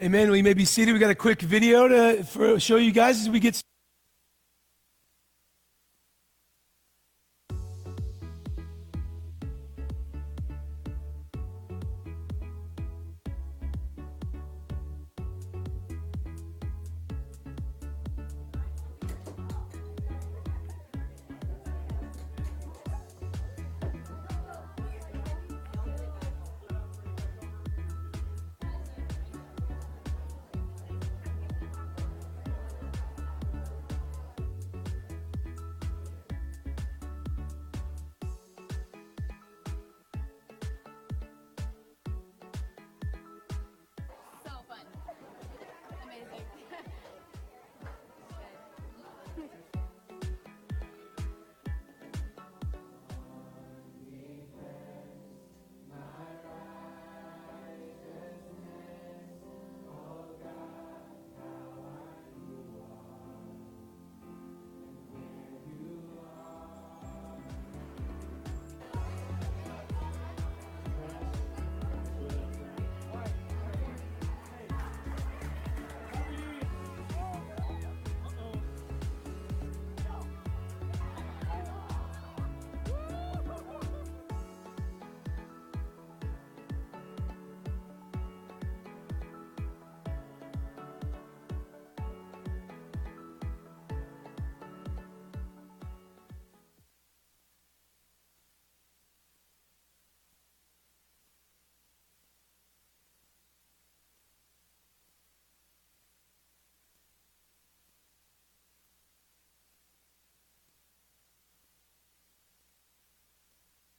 Amen. We may be seated. We got a quick video to for, show you guys as we get. So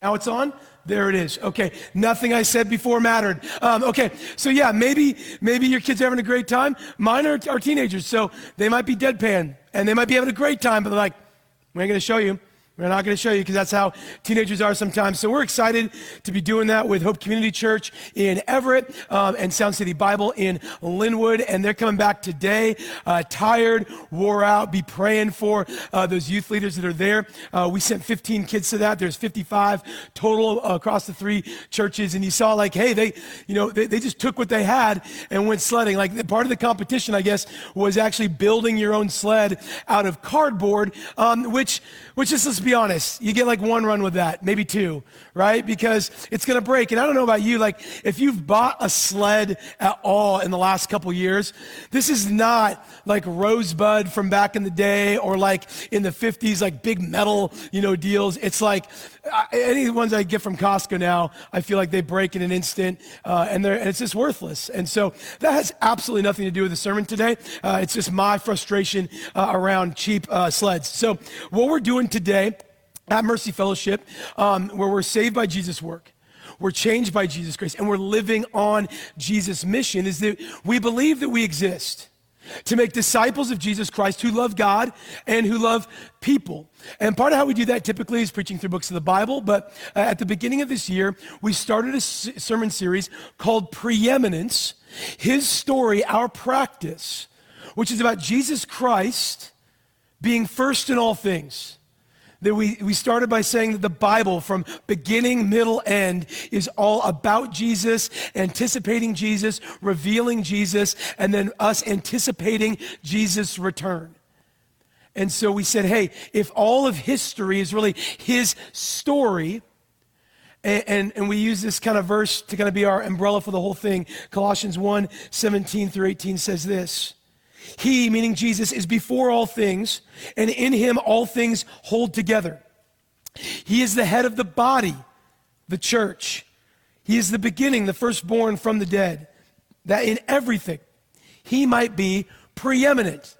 Now it's on. There it is. Okay. Nothing I said before mattered. Um, okay. So yeah, maybe maybe your kids are having a great time. Mine are, are teenagers, so they might be deadpan and they might be having a great time, but they're like, we ain't gonna show you. We're not going to show you because that's how teenagers are sometimes. So we're excited to be doing that with Hope Community Church in Everett um, and Sound City Bible in Lynnwood. And they're coming back today, uh, tired, wore out. Be praying for uh, those youth leaders that are there. Uh, we sent 15 kids to that. There's 55 total across the three churches. And you saw like, hey, they, you know, they, they just took what they had and went sledding. Like part of the competition, I guess, was actually building your own sled out of cardboard, um, which, which is, let's be honest, you get like one run with that, maybe two, right? Because it's going to break. And I don't know about you, like if you've bought a sled at all in the last couple years, this is not like Rosebud from back in the day or like in the 50s, like big metal, you know, deals. It's like any ones I get from Costco now, I feel like they break in an instant uh, and, they're, and it's just worthless. And so that has absolutely nothing to do with the sermon today. Uh, it's just my frustration uh, around cheap uh, sleds. So what we're doing today at Mercy Fellowship, um, where we're saved by Jesus' work. We're changed by Jesus' grace, and we're living on Jesus' mission, is that we believe that we exist to make disciples of Jesus Christ who love God and who love people. And part of how we do that typically is preaching through books of the Bible. But uh, at the beginning of this year, we started a sermon series called Preeminence His Story, Our Practice, which is about Jesus Christ being first in all things that we, we started by saying that the Bible, from beginning, middle, end, is all about Jesus, anticipating Jesus, revealing Jesus, and then us anticipating Jesus' return. And so we said, hey, if all of history is really his story, and, and, and, we use this kind of verse to kind of be our umbrella for the whole thing. Colossians 1 17 through 18 says this He, meaning Jesus, is before all things, and in him all things hold together. He is the head of the body, the church. He is the beginning, the firstborn from the dead, that in everything he might be preeminent.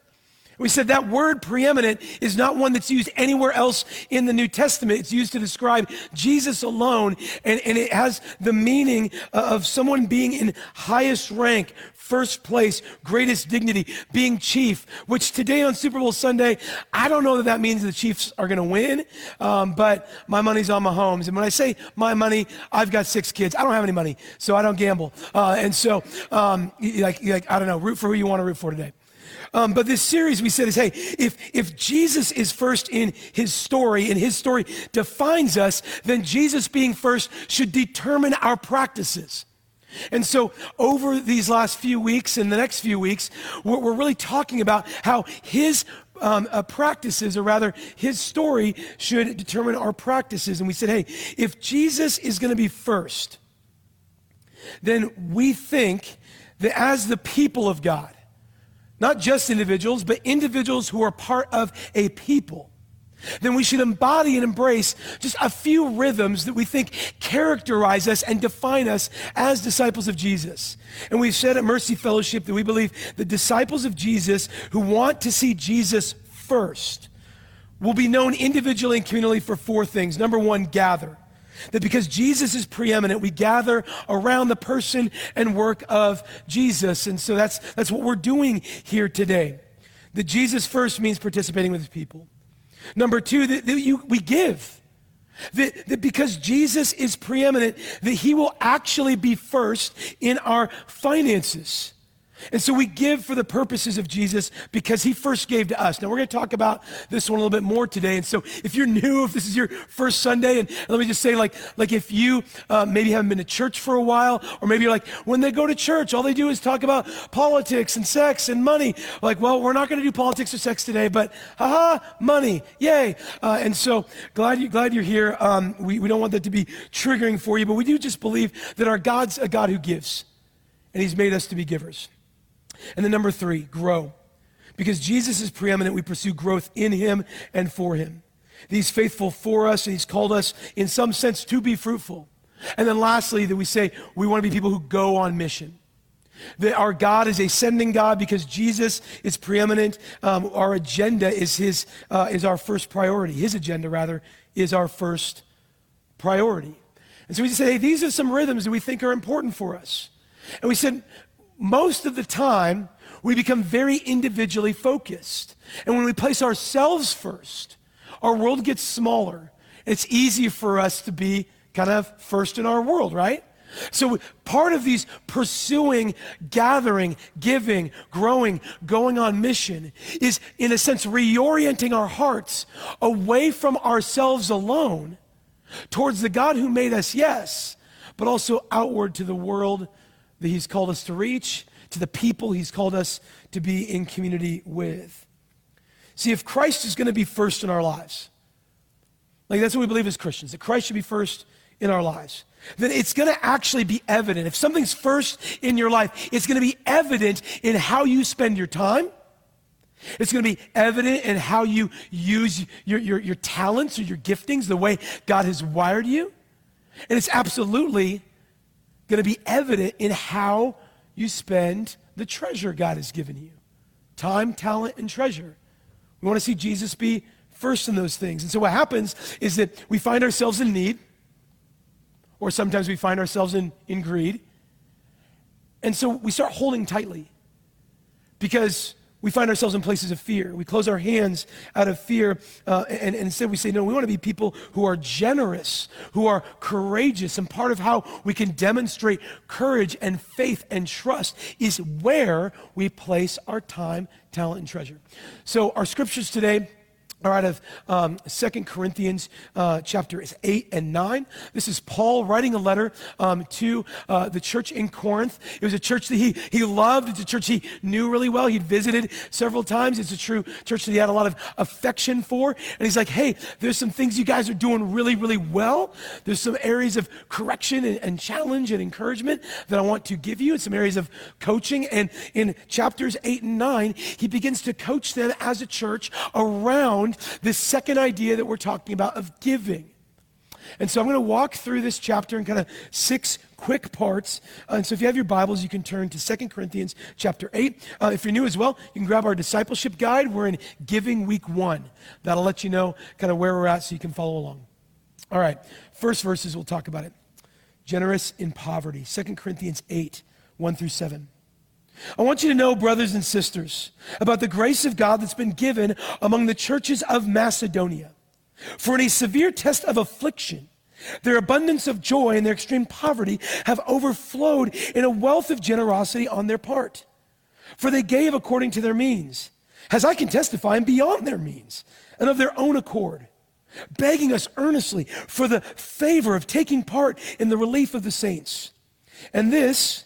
We said that word preeminent is not one that's used anywhere else in the New Testament. It's used to describe Jesus alone, and, and it has the meaning of someone being in highest rank, first place, greatest dignity, being chief, which today on Super Bowl Sunday, I don't know that that means the Chiefs are going to win, um, but my money's on Mahomes. And when I say my money, I've got six kids. I don't have any money, so I don't gamble. Uh, and so, um, like, like, I don't know, root for who you want to root for today. Um, but this series we said is, hey, if, if Jesus is first in his story and his story defines us, then Jesus being first should determine our practices. And so, over these last few weeks and the next few weeks, we're, we're really talking about how his um, uh, practices, or rather, his story, should determine our practices. And we said, hey, if Jesus is going to be first, then we think that as the people of God, not just individuals, but individuals who are part of a people, then we should embody and embrace just a few rhythms that we think characterize us and define us as disciples of Jesus. And we've said at Mercy Fellowship that we believe the disciples of Jesus who want to see Jesus first will be known individually and communally for four things. Number one, gather. That because Jesus is preeminent, we gather around the person and work of Jesus. And so that's, that's what we're doing here today. That Jesus first means participating with his people. Number two, that, that you, we give. That, that because Jesus is preeminent, that he will actually be first in our finances. And so we give for the purposes of Jesus because he first gave to us. Now we're going to talk about this one a little bit more today. And so if you're new, if this is your first Sunday, and, let me just say, like, like if you uh, maybe haven't been to church for a while, or maybe you're like, when they go to church, all they do is talk about politics and sex and money. Like, well, we're not going to do politics or sex today, but haha, money, yay! Uh, and so glad you glad you're here. Um, we we don't want that to be triggering for you, but we do just believe that our God's a God who gives, and He's made us to be givers. And then number three, grow. Because Jesus is preeminent, we pursue growth in him and for him. He's faithful for us, and he's called us, in some sense, to be fruitful. And then lastly, that we say we want to be people who go on mission. That our God is a sending God because Jesus is preeminent. Um, our agenda is his uh, is our first priority. His agenda, rather, is our first priority. And so we say, hey, these are some rhythms that we think are important for us. And we said, most of the time, we become very individually focused. And when we place ourselves first, our world gets smaller. It's easy for us to be kind of first in our world, right? So, part of these pursuing, gathering, giving, growing, going on mission is, in a sense, reorienting our hearts away from ourselves alone towards the God who made us, yes, but also outward to the world that He's called us to reach, to the people He's called us to be in community with. See, if Christ is going to be first in our lives, like that's what we believe as Christians, that Christ should be first in our lives, then it's going to actually be evident. If something's first in your life, it's going to be evident in how you spend your time. It's going to be evident in how you use your, your, your talents or your giftings, the way God has wired you. And it's absolutely going to be evident in how you spend the treasure God has given you time, talent, and treasure. We want to see Jesus be first in those things. And so what happens is that we find ourselves in need, or sometimes we find ourselves in, in greed. And so we start holding tightly because we find ourselves in places of fear. We close our hands out of fear, uh, and, and, instead we say, No, we want to be people who are generous, who are courageous. And part of how we can demonstrate courage and faith and trust is where we place our time, talent, and treasure. So, our scriptures today out of um, 2 Corinthians uh, chapters 8 and 9. This is Paul writing a letter um, to uh, the church in Corinth. It was a church that he, he loved. It's a church he knew really well. He'd visited several times. It's a true church that he had a lot of affection for. And he's like, hey, there's some things you guys are doing really, really well. There's some areas of correction and, and challenge and encouragement that I want to give you, and some areas of coaching. And in chapters 8 and 9, he begins to coach them as a church around around this second idea that we're talking about of giving. And so I'm going to walk through this chapter in kind of six quick parts. Uh, and so if you have your Bibles, you can turn to Second Corinthians chapter 8. Uh, if you're new as well, you can grab our discipleship guide. We're in Giving Week 1. That'll let you know kind of where we're at so you can follow along. All right, first verses, we'll talk about it. Generous in poverty. Second Corinthians 8, 1 through 7. I want you to know, brothers and sisters, about the grace of God that's been given among the churches of Macedonia. For in a severe test of affliction, their abundance of joy and their extreme poverty have overflowed in a wealth of generosity on their part. For they gave according to their means, as I can testify, and beyond their means, and of their own accord, begging us earnestly for the favor of taking part in the relief of the saints. And this,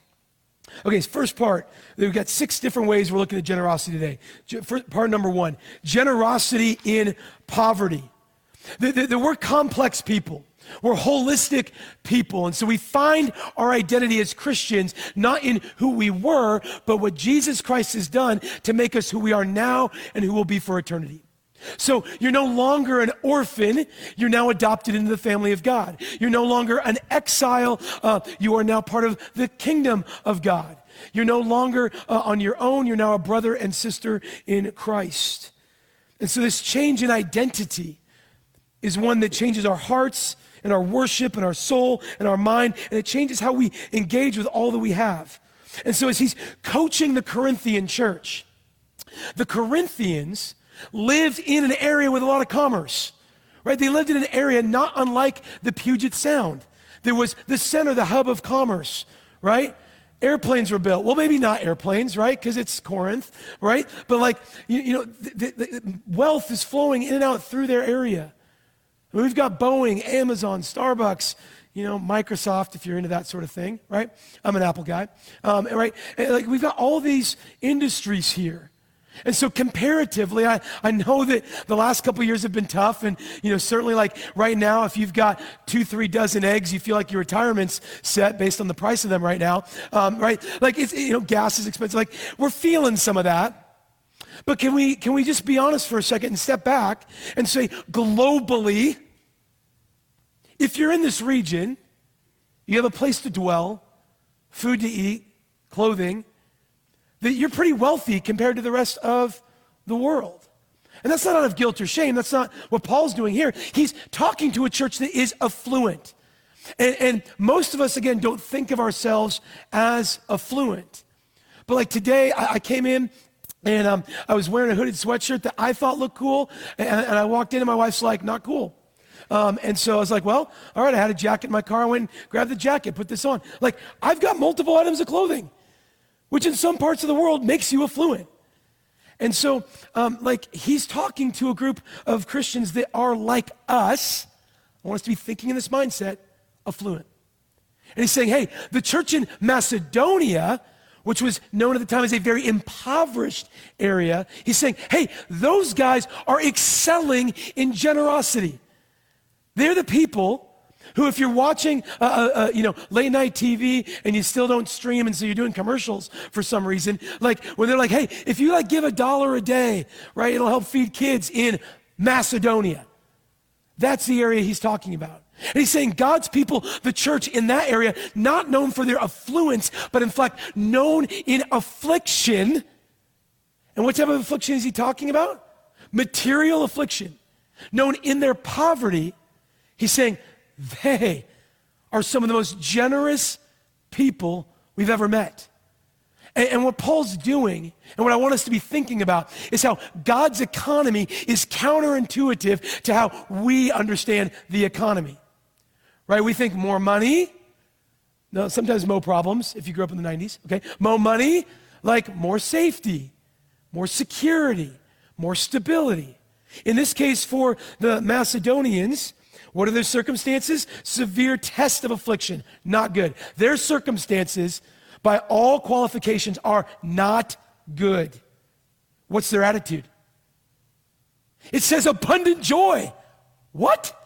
Okay, first part, we've got six different ways we're looking at generosity today. First, part number one generosity in poverty. The, the, the, we're complex people. We're holistic people. And so we find our identity as Christians not in who we were, but what Jesus Christ has done to make us who we are now and who we'll be for eternity. So you're no longer an orphan. You're now adopted into the family of God. You're no longer an exile. Uh, you are now part of the kingdom of God. You're no longer uh, on your own. You're now a brother and sister in Christ. And so this change in identity is one that changes our hearts and our worship and our soul and our mind, and it changes how we engage with all that we have. And so as he's coaching the Corinthian church, the Corinthians lived in an area with a lot of commerce, right? They lived in an area not unlike the Puget Sound. There was the center, the hub of commerce, right? Airplanes were built. Well, maybe not airplanes, right? Because it's Corinth, right? But like, you, you know, the, the, wealth is flowing in and out through their area. We've got Boeing, Amazon, Starbucks, you know, Microsoft, if you're into that sort of thing, right? I'm an Apple guy, um, right? And like we've got all these industries here. And so comparatively, I, I know that the last couple years have been tough. And, you know, certainly like right now, if you've got two, three dozen eggs, you feel like your retirement's set based on the price of them right now, um, right? Like it's, you know, gas is expensive. Like we're feeling some of that. But can we, can we just be honest for a second and step back and say, globally, if you're in this region, you have a place to dwell, food to eat, clothing, that you're pretty wealthy compared to the rest of the world. And that's not out of guilt or shame. That's not what Paul's doing here. He's talking to a church that is affluent. And, and most of us, again, don't think of ourselves as affluent. But like today, I, I came in and um, I was wearing a hooded sweatshirt that I thought looked cool. And, and I walked in, and my wife's like, not cool. Um, and so I was like, well, all right, I had a jacket in my car. I went grabbed the jacket, put this on. Like, I've got multiple items of clothing, which in some parts of the world makes you affluent. And so, um, like, he's talking to a group of Christians that are like us. I want us to be thinking in this mindset affluent. And he's saying, hey, the church in Macedonia which was known at the time as a very impoverished area, he's saying, hey, those guys are excelling in generosity. They're the people who, if you're watching, uh, uh, uh, you know, late night TV and you still don't stream, and so you're doing commercials for some reason, like when they're like, hey, if you like give a dollar a day, right, it'll help feed kids in Macedonia. That's the area he's talking about. And he's saying God's people, the church in that area, not known for their affluence, but in fact known in affliction. And what type of affliction is he talking about? Material affliction. Known in their poverty, he's saying they are some of the most generous people we've ever met. And, and, what Paul's doing, and what I want us to be thinking about, is how God's economy is counterintuitive to how we understand the economy right? We think more money. No, sometimes more problems if you grew up in the 90s, okay? More money, like more safety, more security, more stability. In this case, for the Macedonians, what are their circumstances? Severe test of affliction, not good. Their circumstances, by all qualifications, are not good. What's their attitude? It says abundant joy. What?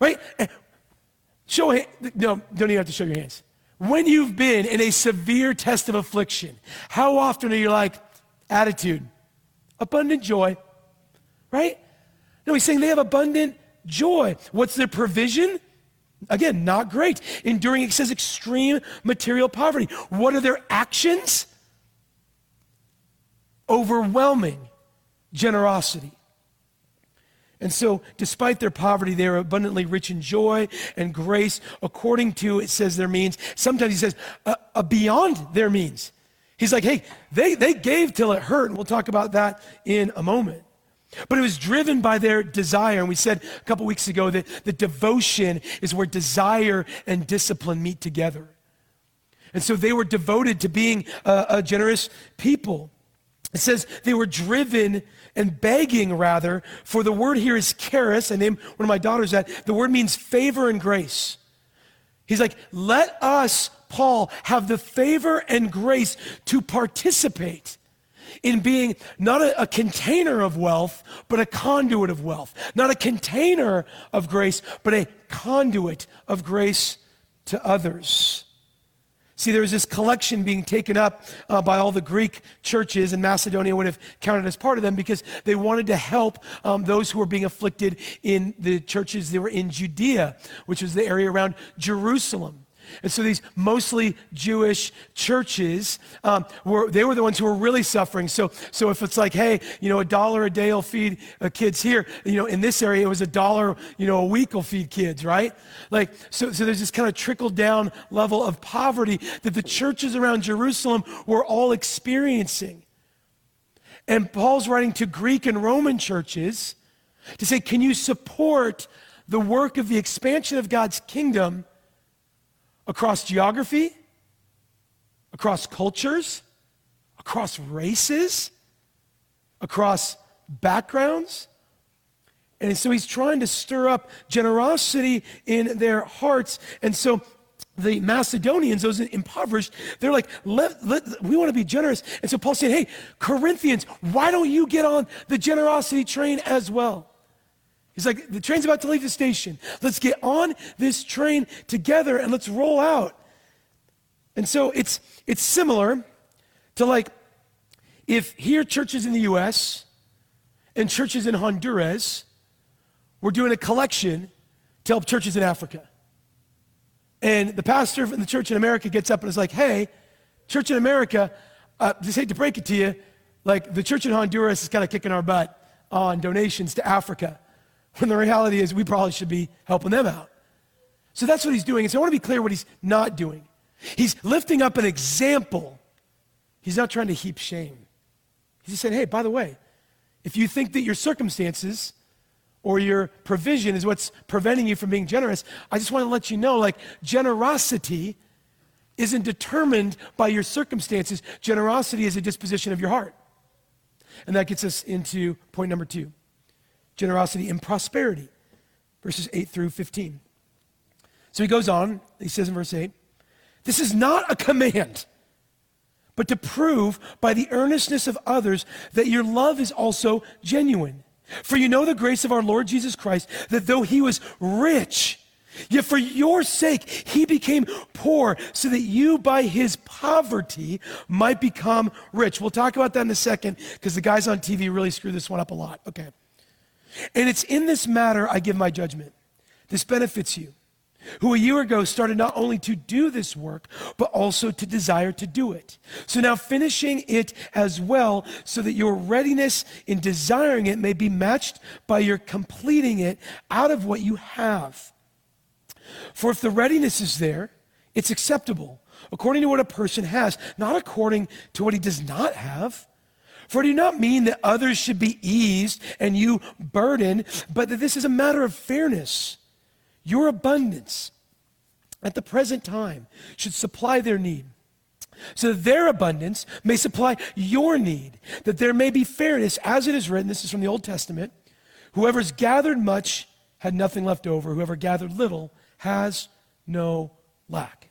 Right? Eh, show no, don't even have to show your hands. When you've been in a severe test of affliction, how often are you like, attitude, abundant joy, right? No, he's saying they have abundant joy. What's their provision? Again, not great. Enduring, it says, extreme material poverty. What are their actions? Overwhelming generosity. And so, despite their poverty, they are abundantly rich in joy and grace, according to, it says, their means. Sometimes he says, uh, uh, beyond their means. He's like, hey, they, they gave till it hurt, and we'll talk about that in a moment. But it was driven by their desire. And we said a couple weeks ago that the devotion is where desire and discipline meet together. And so they were devoted to being a, a generous people. It says they were driven and begging, rather, for the word here is charis. I named one of my daughters that. The word means favor and grace. He's like, let us, Paul, have the favor and grace to participate in being not a, a, container of wealth, but a conduit of wealth. Not a container of grace, but a conduit of grace to others. See, there was this collection being taken up uh, by all the Greek churches, and Macedonia would have counted as part of them because they wanted to help um, those who were being afflicted in the churches that were in Judea, which was the area around Jerusalem. And so these mostly Jewish churches, um, were, they were the ones who were really suffering. So, so if it's like, hey, you know, a dollar a day will feed uh, kids here, you know, in this area, it was a dollar, you know, a week will feed kids, right? Like, so, so there's this kind of trickle down level of poverty that the churches around Jerusalem were all experiencing. And Paul's writing to Greek and Roman churches to say, can you support the work of the expansion of God's kingdom? Across geography, across cultures, across races, across backgrounds. And so he's trying to stir up generosity in their hearts. And so the Macedonians, those impoverished, they're like, let, let, we want to be generous. And so Paul's saying, hey, Corinthians, why don't you get on the generosity train as well? He's like, the train's about to leave the station. Let's get on this train together and let's roll out. And so it's, it's similar to like if here churches in the US and churches in Honduras were doing a collection to help churches in Africa. And the pastor in the church in America gets up and is like, hey, church in America, uh, just hate to break it to you, like the church in Honduras is kind of kicking our butt on donations to Africa. When the reality is, we probably should be helping them out. So that's what he's doing. And so I want to be clear what he's not doing. He's lifting up an example. He's not trying to heap shame. He's just saying, hey, by the way, if you think that your circumstances or your provision is what's preventing you from being generous, I just want to let you know like, generosity isn't determined by your circumstances, generosity is a disposition of your heart. And that gets us into point number two generosity and prosperity, verses 8 through 15. So he goes on, he says in verse 8, This is not a command, but to prove by the earnestness of others that your love is also genuine. For you know the grace of our Lord Jesus Christ, that though he was rich, Yet for your sake, he became poor so that you by his poverty might become rich. We'll talk about that in a second because the guys on TV really screw this one up a lot. Okay. And it's in this matter I give my judgment. This benefits you, who a year ago started not only to do this work, but also to desire to do it. So now finishing it as well, so that your readiness in desiring it may be matched by your completing it out of what you have. For if the readiness is there, it's acceptable, according to what a person has, not according to what he does not have. For I do not mean that others should be eased and you burdened, but that this is a matter of fairness. Your abundance at the present time should supply their need, so that their abundance may supply your need, that there may be fairness, as it is written. This is from the Old Testament. Whoever's gathered much had nothing left over, whoever gathered little has no lack.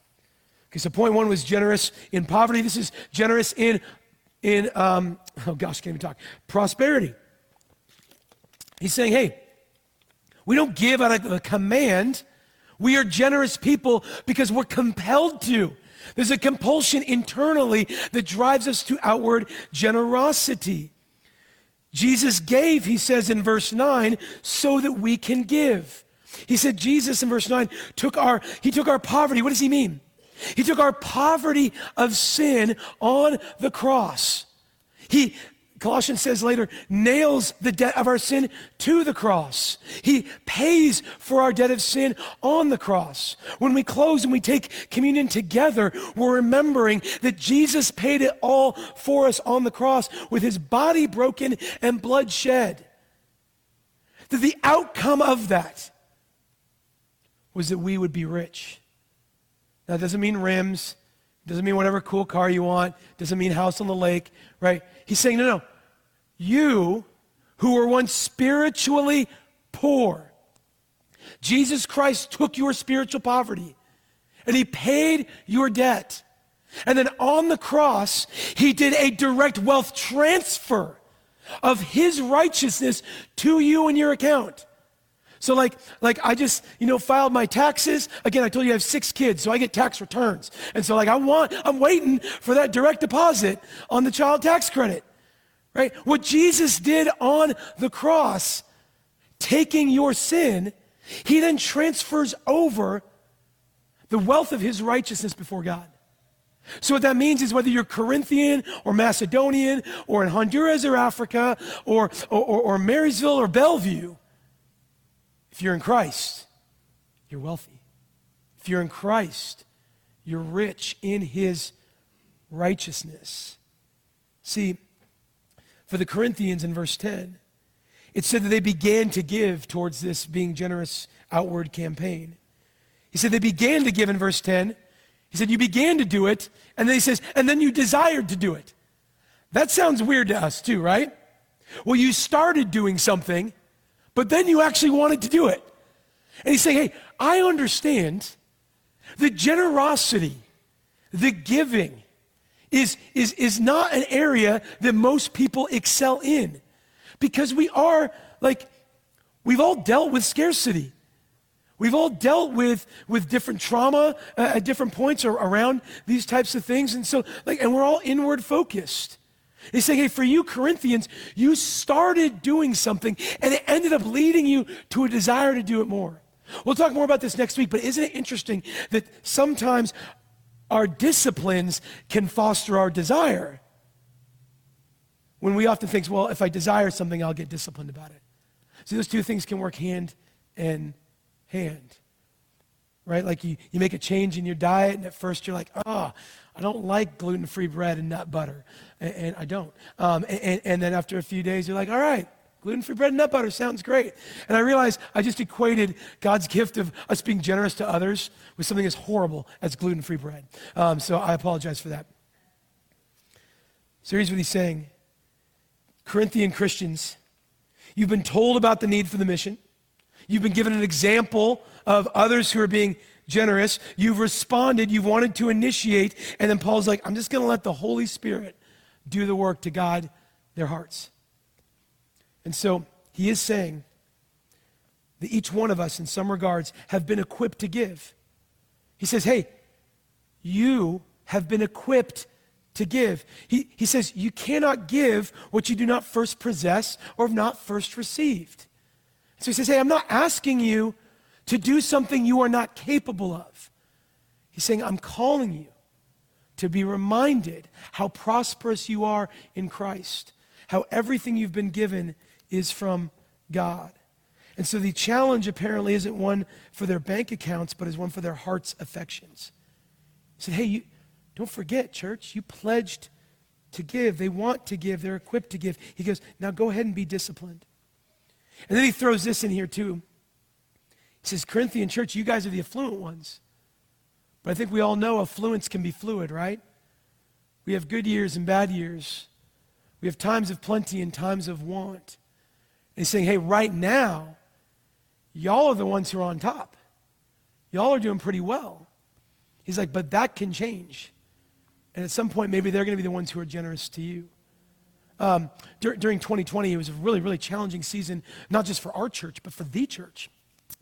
Okay, so point one was generous in poverty. This is generous in in, um, oh gosh, can't even talk, prosperity. He's saying, hey, we don't give out of a command. We are generous people because we're compelled to. There's a compulsion internally that drives us to outward generosity. Jesus gave, he says in verse 9, so that we can give. He said Jesus in verse 9 took our he took our poverty. What does he mean? He took our poverty of sin on the cross. He Colossians says later, nails the debt of our sin to the cross. He pays for our debt of sin on the cross. When we close and we take communion together, we're remembering that Jesus paid it all for us on the cross with his body broken and blood shed. That the outcome of that was that we would be rich. Now, it doesn't mean rims, doesn't mean whatever cool car you want, doesn't mean house on the lake, right? He's saying, no, no. You who were once spiritually poor, Jesus Christ took your spiritual poverty and he paid your debt. And then on the cross, he did a direct wealth transfer of his righteousness to you in your account. So like, like I just, you know, filed my taxes. Again, I told you I have six kids, so I get tax returns. And so like I want, I'm waiting for that direct deposit on the child tax credit. Right? What Jesus did on the cross, taking your sin, he then transfers over the wealth of his righteousness before God. So what that means is whether you're Corinthian or Macedonian or in Honduras or Africa or, or, or Marysville or Bellevue, if you're in Christ, you're wealthy. If you're in Christ, you're rich in his righteousness. See, for the Corinthians in verse 10, it said that they began to give towards this being generous outward campaign. He said they began to give in verse 10. He said, You began to do it. And then he says, And then you desired to do it. That sounds weird to us, too, right? Well, you started doing something but then you actually wanted to do it. And he's saying, hey, I understand the generosity, the giving is, is, is not an area that most people excel in because we are like, we've all dealt with scarcity. We've all dealt with, with different trauma uh, at different points or around these types of things. And so, like, and we're all inward focused. He's saying, hey, for you Corinthians, you started doing something and it ended up leading you to a desire to do it more. We'll talk more about this next week, but isn't it interesting that sometimes our disciplines can foster our desire? When we often think, well, if I desire something, I'll get disciplined about it. See, those two things can work hand in hand right? Like you, you make a change in your diet, and at first you're like, oh, I don't like gluten free bread and nut butter and, and I don't. Um, and, and then after a few days, you're like, all right, gluten free bread and nut butter sounds great. And I realized I just equated God's gift of us being generous to others with something as horrible as gluten free bread. Um, so I apologize for that. So here's what he's saying Corinthian Christians, you've been told about the need for the mission, you've been given an example of others who are being generous. You've responded, you've wanted to initiate, and then Paul's like, I'm just going to let the Holy Spirit do the work to guide their hearts. And so he is saying that each one of us, in some regards, have been equipped to give. He says, Hey, you have been equipped to give. He, he says, You cannot give what you do not first possess or have not first received. So he says, Hey, I'm not asking you to do something you are not capable of. He's saying, I'm calling you to be reminded how prosperous you are in Christ, how everything you've been given is from God. And so the challenge apparently isn't one for their bank accounts, but is one for their heart's affections. He said, Hey, you, don't forget, church, you pledged to give. They want to give, they're equipped to give. He goes, Now go ahead and be disciplined. And then he throws this in here too. Says, Corinthian church, you guys are the affluent ones. But I think we all know affluence can be fluid, right? We have good years and bad years. We have times of plenty and times of want. And he's saying, hey, right now, y'all are the ones who are on top. Y'all are doing pretty well. He's like, but that can change. And at some point, maybe they're going to be the ones who are generous to you. Um, dur- during 2020, it was a really, really challenging season, not just for our church, but for the church.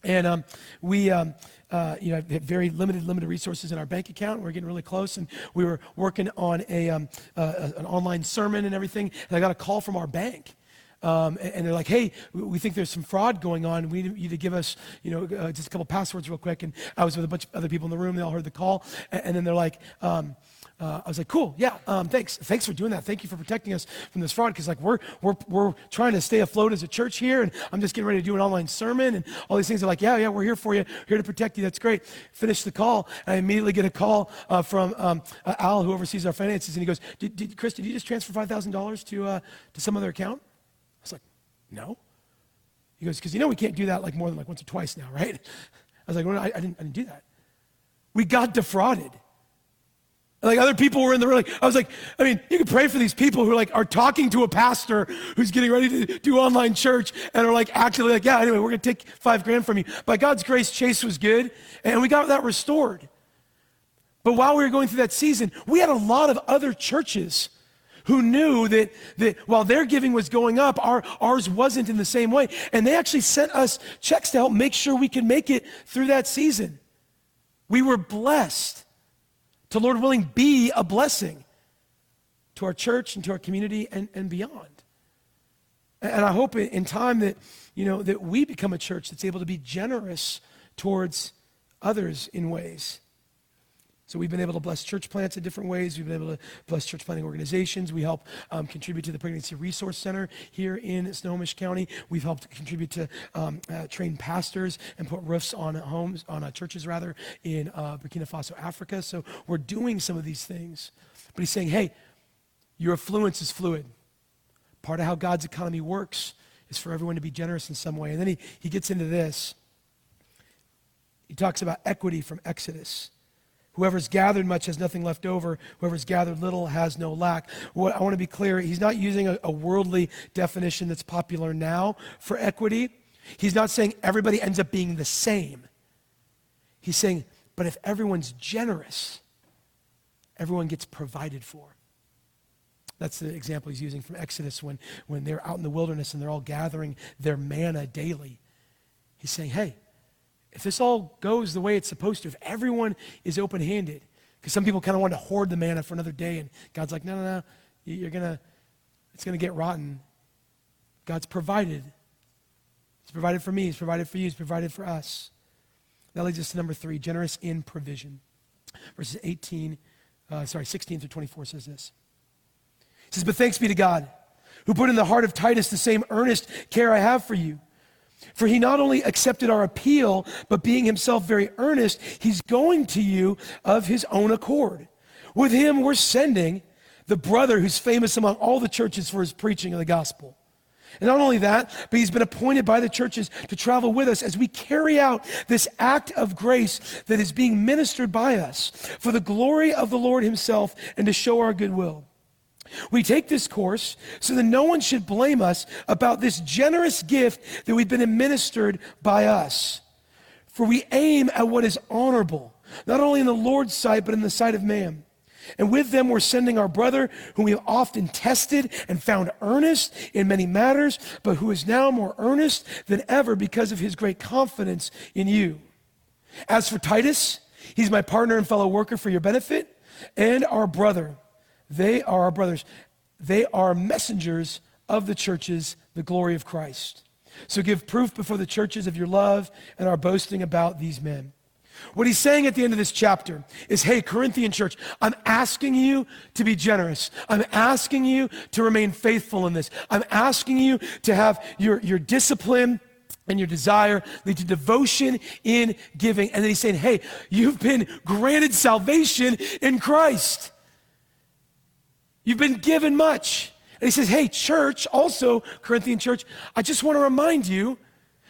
And um, we, um, uh, you know, have very limited, limited resources in our bank account. We're getting really close, and we were working on a, um, uh, an online sermon and everything. And I got a call from our bank. Um, and they're like, hey, we think there's some fraud going on. We need you to give us, you know, uh, just a couple passwords real quick. And I was with a bunch of other people in the room. They all heard the call. And, and then they're like, um, uh, I was like, cool, yeah, um, thanks. Thanks for doing that. Thank you for protecting us from this fraud. Because, like, we're, we're, we're trying to stay afloat as a church here, and I'm just getting ready to do an online sermon, and all these things. are like, yeah, yeah, we're here for you, here to protect you. That's great. Finish the call, and I immediately get a call uh, from um, uh, Al, who oversees our finances, and he goes, did, did, Chris, did you just transfer $5,000 to, uh, to some other account? I was like, no. He goes, because you know we can't do that like more than like once or twice now, right? I was like, well, I, I, didn't, I didn't do that. We got defrauded. Like other people were in the room. Like, I was like, I mean, you can pray for these people who like are talking to a pastor who's getting ready to do online church and are like actually like, yeah, anyway, we're gonna take five grand from you. By God's grace, Chase was good, and we got that restored. But while we were going through that season, we had a lot of other churches who knew that, that while their giving was going up, our, ours wasn't in the same way. And they actually sent us checks to help make sure we could make it through that season. We were blessed to, Lord willing, be a blessing to our church and to our community and, and beyond. And I hope in time that, you know, that we become a church that's able to be generous towards others in ways. So we've been able to bless church plants in different ways. We've been able to bless church planting organizations. We help um, contribute to the Pregnancy Resource Center here in Snohomish County. We've helped contribute to um, uh, train pastors and put roofs on homes, on uh, churches rather, in uh, Burkina Faso, Africa. So we're doing some of these things. But he's saying, hey, your affluence is fluid. Part of how God's economy works is for everyone to be generous in some way. And then he, he gets into this. He talks about equity from Exodus. Whoever's gathered much has nothing left over. Whoever's gathered little has no lack. What, I want to be clear, he's not using a, a worldly definition that's popular now for equity. He's not saying everybody ends up being the same. He's saying, but if everyone's generous, everyone gets provided for. That's the example he's using from Exodus when, when they're out in the wilderness and they're all gathering their manna daily. He's saying, hey, if this all goes the way it's supposed to, if everyone is open handed, because some people kind of want to hoard the manna for another day, and God's like, no, no, no, you're going to, it's going to get rotten. God's provided. He's provided for me, He's provided for you, He's provided for us. That leads us to number three generous in provision. Verses 18, uh, sorry, 16 through 24 says this. He says, But thanks be to God, who put in the heart of Titus the same earnest care I have for you for he not only accepted our appeal, but being himself very earnest, he's going to you of his own accord. With him, we're sending the brother who's famous among all the churches for his preaching of the gospel. And not only that, but he's been appointed by the churches to travel with us as we carry out this act of grace that is being ministered by us for the glory of the Lord himself and to show our goodwill. We take this course so that no one should blame us about this generous gift that we've been administered by us. For we aim at what is honorable, not only in the Lord's sight, but in the sight of man. And with them, we're sending our brother, whom we have often tested and found earnest in many matters, but who is now more earnest than ever because of his great confidence in you. As for Titus, he's my partner and fellow worker for your benefit, and our brother. They are our brothers. They are messengers of the churches, the glory of Christ. So give proof before the churches of your love and our boasting about these men. What he's saying at the end of this chapter is, hey, Corinthian church, I'm asking you to be generous. I'm asking you to remain faithful in this. I'm asking you to have your, your discipline and your desire lead to devotion in giving. And then he's saying, hey, you've been granted salvation in Christ. You've been given much. And he says, Hey, church, also, Corinthian church, I just want to remind you,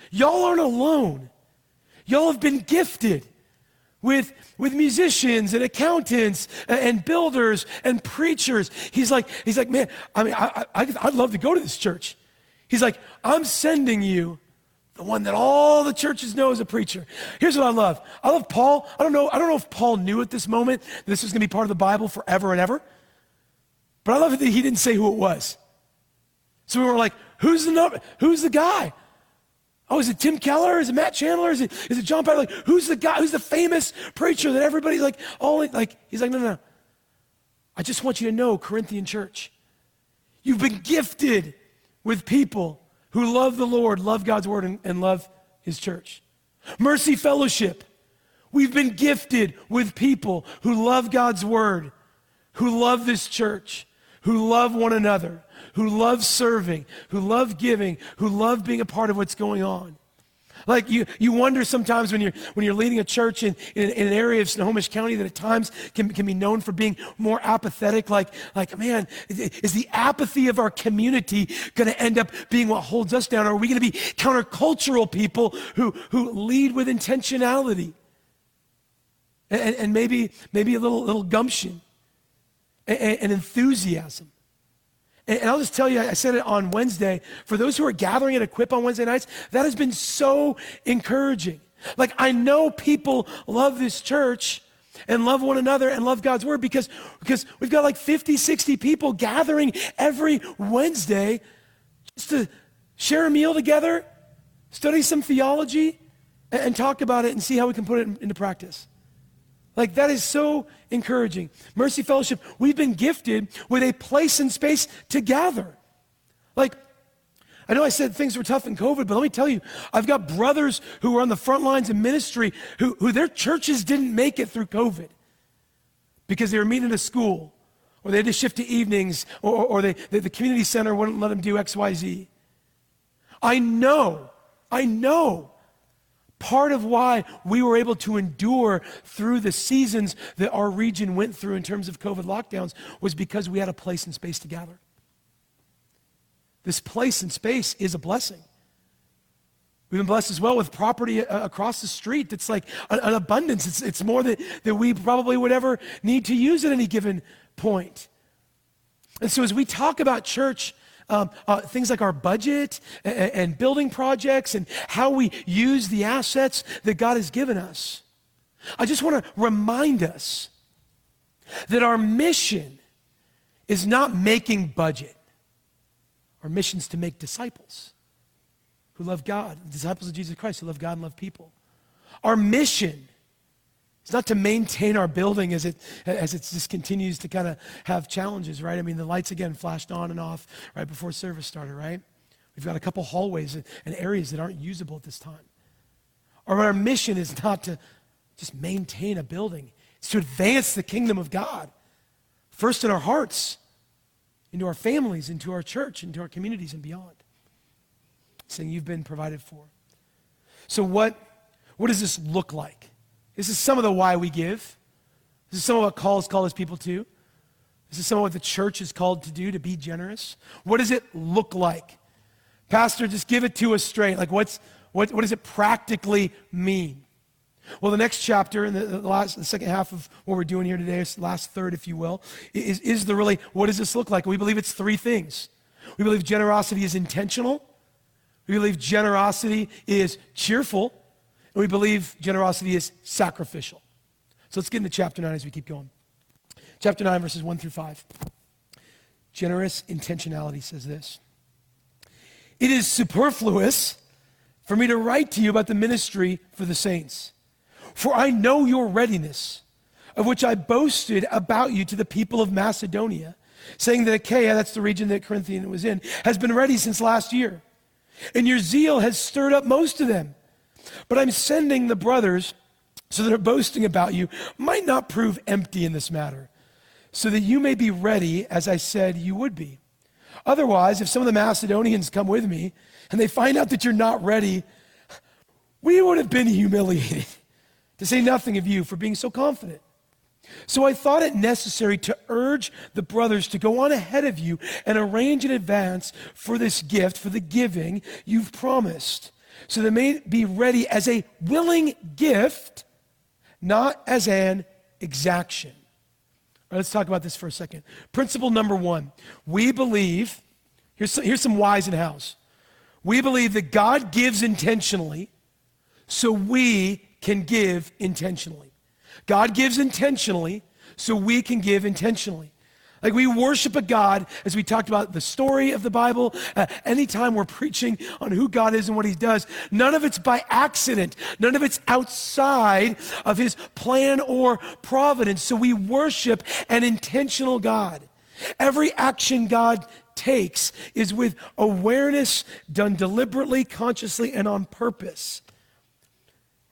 y'all aren't alone. Y'all have been gifted with, with musicians and accountants and, builders and preachers. He's like, he's like, man, I mean, I, I, I'd love to go to this church. He's like, I'm sending you the one that all the churches know as a preacher. Here's what I love. I love Paul. I don't know, I don't know if Paul knew at this moment this was going to be part of the Bible forever and ever. But I love it that he didn't say who it was. So we were like, who's the number, who's the guy? Oh, is it Tim Keller? Is it Matt Chandler? Is it, is it John Piper? Like, who's the guy? Who's the famous preacher that everybody's like, all like, he's like, no, no, no. I just want you to know, Corinthian church, you've been gifted with people who love the Lord, love God's word, and, and love his church. Mercy Fellowship, we've been gifted with people who love God's word who love this church, who love one another, who love serving, who love giving, who love being a part of what's going on. Like you, you wonder sometimes when you're, when you're leading a church in, in, in, an area of Snohomish County that at times can, can be known for being more apathetic. Like, like, man, is the apathy of our community going to end up being what holds us down? Or are we going to be countercultural people who, who lead with intentionality? And, and maybe, maybe a little, little gumption and, enthusiasm. And I'll just tell you, I said it on Wednesday. For those who are gathering at Equip on Wednesday nights, that has been so encouraging. Like, I know people love this church and love one another and love God's word because, because we've got like 50, 60 people gathering every Wednesday just to share a meal together, study some theology, and, and talk about it and see how we can put it into practice. Like, that is so encouraging. Mercy Fellowship, we've been gifted with a place and space to gather. Like, I know I said things were tough in COVID, but let me tell you, I've got brothers who are on the front lines of ministry who, who their churches didn't make it through COVID because they were meeting at a school, or they had to shift to evenings, or, or they, the community center wouldn't let them do XYZ. I know, I know Part of why we were able to endure through the seasons that our region went through in terms of COVID lockdowns was because we had a place and space to gather. This place and space is a blessing. We've been blessed as well with property uh, across the street that's like an, abundance. It's, it's more than, than we probably would ever need to use at any given point. And so as we talk about church, um, uh, things like our budget and, and building projects and how we use the assets that God has given us. I just want to remind us that our mission is not making budget. Our mission is to make disciples who love God, disciples of Jesus Christ who love God and love people. Our mission it's not to maintain our building as it, as it just continues to kind of have challenges, right? I mean, the lights again flashed on and off right before service started, right? We've got a couple hallways and areas that aren't usable at this time. Or our mission is not to just maintain a building, it's to advance the kingdom of God. First in our hearts, into our families, into our church, into our communities, and beyond. Saying you've been provided for. So, what, what does this look like? This is some of the why we give. This is some of what calls call his people to. This is some of what the church is called to do, to be generous. What does it look like? Pastor, just give it to us straight. Like, what's, what, what does it practically mean? Well, the next chapter, in the, the, last, the second half of what we're doing here today, is last third, if you will, is, is the really, what does this look like? We believe it's three things. We believe generosity is intentional. We believe generosity is cheerful. And we believe generosity is sacrificial. So let's get into chapter 9 as we keep going. Chapter 9, verses 1 through 5. Generous intentionality says this It is superfluous for me to write to you about the ministry for the saints, for I know your readiness, of which I boasted about you to the people of Macedonia, saying that Achaia, that's the region that Corinthian was in, has been ready since last year. And your zeal has stirred up most of them. But I'm sending the brothers so that their boasting about you might not prove empty in this matter, so that you may be ready as I said you would be. Otherwise, if some of the Macedonians come with me and they find out that you're not ready, we would have been humiliated, to say nothing of you for being so confident. So I thought it necessary to urge the brothers to go on ahead of you and arrange in advance for this gift, for the giving you've promised so they may be ready as a willing gift, not as an exaction. Right, let's talk about this for a second. Principle number one we believe, here's some, here's some whys and hows. We believe that God gives intentionally, so we can give intentionally. God gives intentionally, so we can give intentionally. Like we worship a God, as we talked about the story of the Bible, uh, anytime we're preaching on who God is and what he does, none of it's by accident. None of it's outside of his plan or providence. So we worship an intentional God. Every action God takes is with awareness done deliberately, consciously, and on purpose.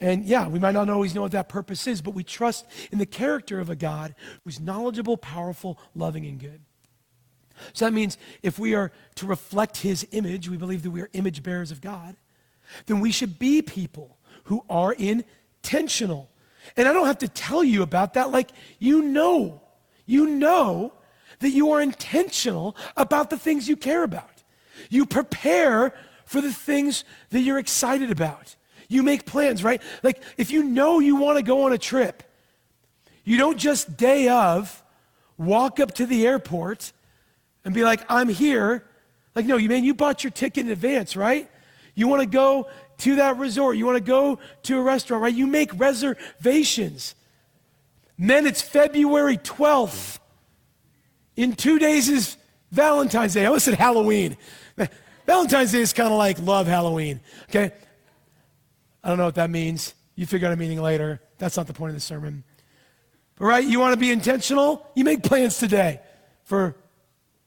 And yeah, we might not always know what that purpose is, but we trust in the character of a God who's knowledgeable, powerful, loving, and good. So that means if we are to reflect his image, we believe that we are image bearers of God, then we should be people who are intentional. And I don't have to tell you about that. Like, you know, you know that you are intentional about the things you care about. You prepare for the things that you're excited about. You make plans, right? Like, if you know you want to go on a trip, you don't just day of walk up to the airport and be like, I'm here. Like, no, you mean you bought your ticket in advance, right? You want to go to that resort. You want to go to a restaurant, right? You make reservations. Men, it's February 12th. In two days is Valentine's Day. I almost said Halloween. Valentine's Day is kind of like love Halloween, okay? I don't know what that means. You figure out a meaning later. That's not the point of the sermon. But right, you want to be intentional? You make plans today for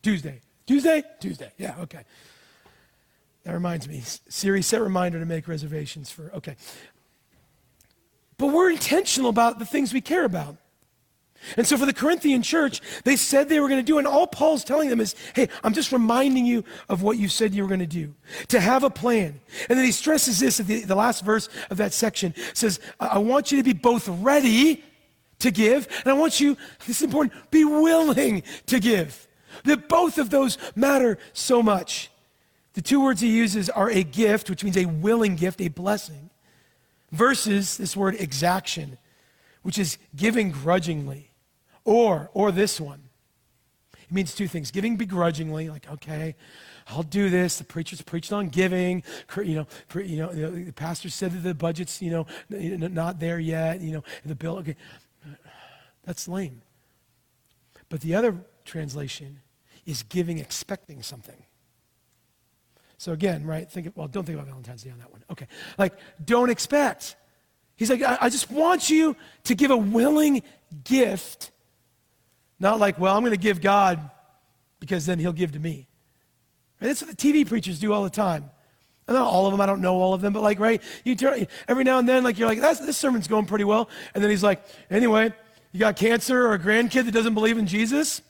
Tuesday. Tuesday? Tuesday. Yeah, okay. That reminds me. Siri, set reminder to make reservations for, okay. But we're intentional about the things we care about. And so for the Corinthian church, they said they were going to do, and all Paul's telling them is, hey, I'm just reminding you of what you said you were going to do, to have a plan. And then he stresses this at the, the last verse of that section says, I want you to be both ready to give, and I want you, this is important, be willing to give. That both of those matter so much. The two words he uses are a gift, which means a willing gift, a blessing, versus this word exaction, which is giving grudgingly. Or, or this one. It means two things giving begrudgingly, like, okay, I'll do this. The preacher's preached on giving. You know, you know, the pastor said that the budget's, you know, not there yet. You know, the bill. Okay, that's lame. But the other translation is giving expecting something. So again, right? Think of, well, don't think about Valentine's Day on that one. Okay, like don't expect. He's like, I, I just want you to give a willing gift not like, well, I'm going to give God because then he'll give to me. That's what the TV preachers do all the time. And not all of them, I don't know all of them, but like, right? You turn, every now and then, like, you're like, That's, this sermon's going pretty well. And then he's like, anyway, you got cancer or a grandkid that doesn't believe in Jesus?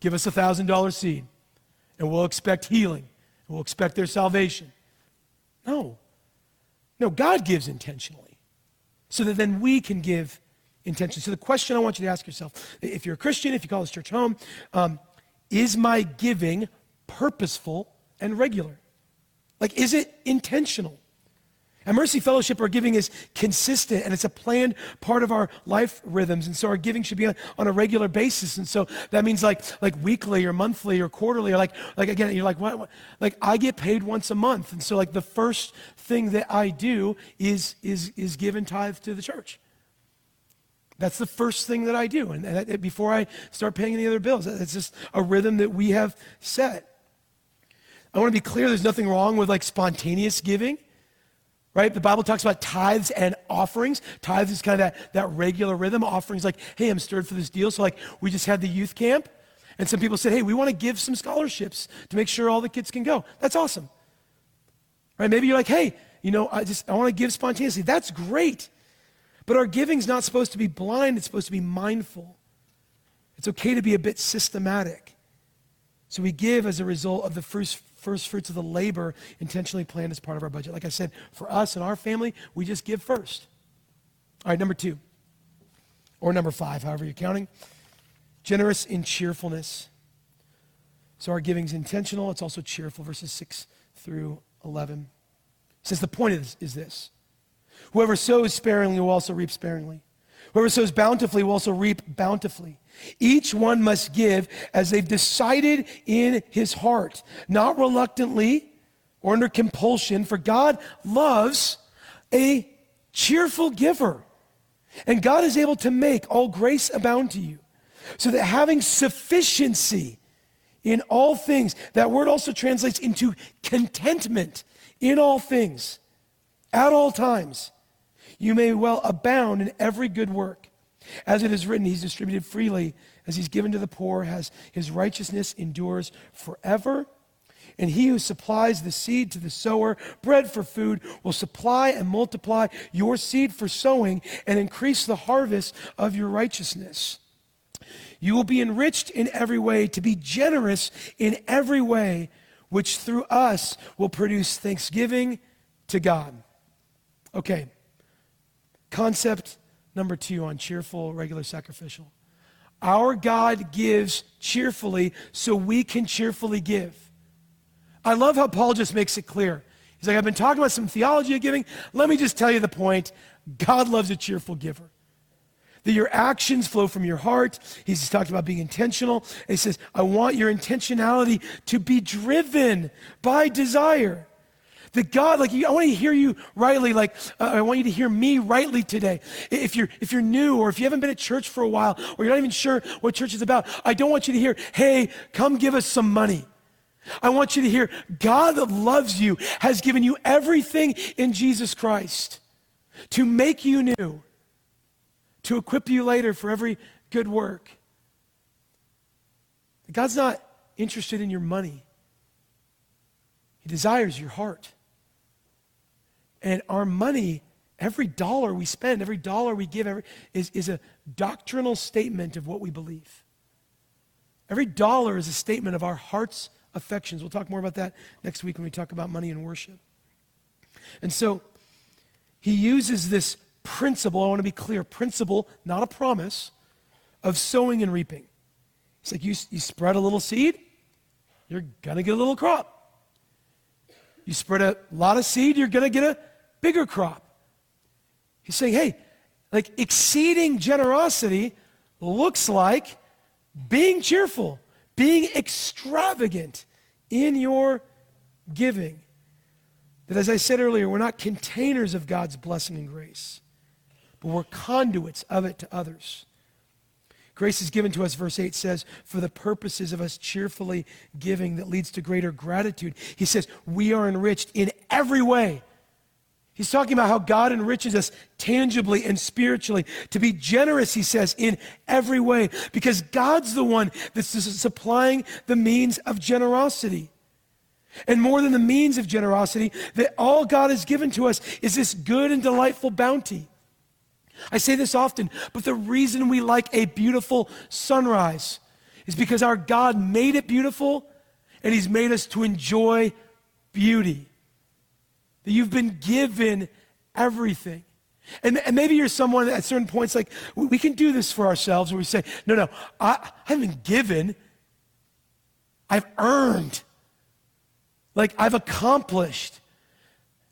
Give us a $1,000 seed, and we'll expect healing. and We'll expect their salvation. No. No, God gives intentionally so that then we can give intention. So the question I want you to ask yourself, if you're a Christian, if you call this church home, um, is my giving purposeful and regular? Like, is it intentional? At Mercy Fellowship, our giving is consistent and it's a planned part of our life rhythms. And so our giving should be on, on, a regular basis. And so that means like, like weekly or monthly or quarterly or like, like again, you're like, what, what? Like I get paid once a month. And so like the first thing that I do is, is, is give and tithe to the church. That's the first thing that I do. And before I start paying any other bills, it's just a rhythm that we have set. I want to be clear there's nothing wrong with like spontaneous giving, right? The Bible talks about tithes and offerings. Tithes is kind of that, that regular rhythm. Offerings like, hey, I'm stirred for this deal. So, like, we just had the youth camp, and some people said, hey, we want to give some scholarships to make sure all the kids can go. That's awesome. Right? Maybe you're like, hey, you know, I just I want to give spontaneously. That's great. But our giving's not supposed to be blind, it's supposed to be mindful. It's okay to be a bit systematic. So we give as a result of the first, first fruits of the labor intentionally planned as part of our budget. Like I said, for us and our family, we just give first. All right, number two, or number five, however you're counting. Generous in cheerfulness. So our giving's intentional, it's also cheerful, verses 6 through 11. It says the point is, is this Whoever sows sparingly will also reap sparingly. Whoever sows bountifully will also reap bountifully. Each one must give as they've decided in his heart, not reluctantly or under compulsion, for God loves a cheerful giver. And God is able to make all grace abound to you, so that having sufficiency in all things, that word also translates into contentment in all things, at all times you may well abound in every good work. As it is written, he's distributed freely, as he's given to the poor, has his righteousness endures forever. And he who supplies the seed to the sower, bread for food, will supply and multiply your seed for sowing and increase the harvest of your righteousness. You will be enriched in every way, to be generous in every way, which through us will produce thanksgiving to God. Okay, concept number two on cheerful, regular, sacrificial. Our God gives cheerfully so we can cheerfully give. I love how Paul just makes it clear. He's like, I've been talking about some theology of giving. Let me just tell you the point God loves a cheerful giver. That your actions flow from your heart. He's talked about being intentional. He says, I want your intentionality to be driven by desire. That God, like, I want to hear you rightly, like, uh, I want you to hear me rightly today. If you're, if you're new or if you haven't been at church for a while or you're not even sure what church is about, I don't want you to hear, hey, come give us some money. I want you to hear God that loves you has given you everything in Jesus Christ to make you new, to equip you later for every good work. God's not interested in your money, He desires your heart. And our money, every dollar we spend, every dollar we give, every, is, is a doctrinal statement of what we believe. Every dollar is a statement of our heart's affections. We'll talk more about that next week when we talk about money and worship. And so he uses this principle, I want to be clear principle, not a promise, of sowing and reaping. It's like, you, you spread a little seed, you're going to get a little crop. You spread a lot of seed, you're going to get a bigger crop. He's saying, hey, like exceeding generosity looks like being cheerful, being extravagant in your giving. That, as I said earlier, we're not containers of God's blessing and grace, but we're conduits of it to others. Grace is given to us, verse 8 says, for the purposes of us cheerfully giving that leads to greater gratitude. He says, we are enriched in every way He's talking about how God enriches us tangibly and spiritually. To be generous, he says, in every way, because God's the one that's supplying the means of generosity. And more than the means of generosity, that all God has given to us is this good and delightful bounty. I say this often, but the reason we like a beautiful sunrise is because our God made it beautiful and He's made us to enjoy beauty that you've been given everything. And, and maybe you're someone at certain points like, we can do this for ourselves where we say, no, no, I, I haven't been given, I've earned. Like, I've accomplished.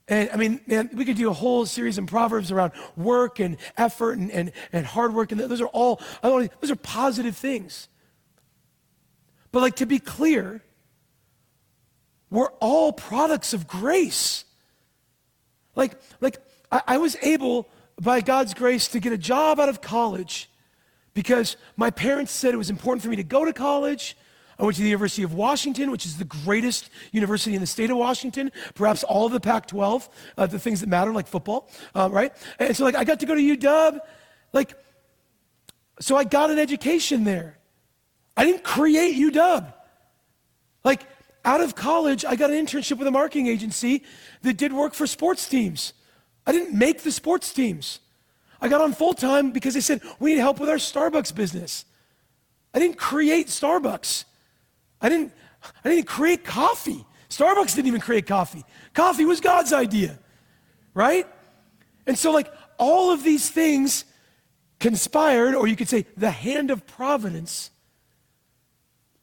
And I mean, man, we could do a whole series in Proverbs around work and effort and, and, and hard work. And those are all, those are positive things. But like to be clear, we're all products of grace. Like, like I, I was able, by God's grace, to get a job out of college because my parents said it was important for me to go to college. I went to the University of Washington, which is the greatest university in the state of Washington, perhaps all of the Pac 12, uh, the things that matter, like football, uh, right? And so, like, I got to go to UW. Like, so I got an education there. I didn't create UW. Like, out of college, I got an internship with a marketing agency that did work for sports teams. I didn't make the sports teams. I got on full time because they said, we need help with our Starbucks business. I didn't create Starbucks. I didn't, I didn't create coffee. Starbucks didn't even create coffee. Coffee was God's idea, right? And so, like, all of these things conspired, or you could say the hand of providence,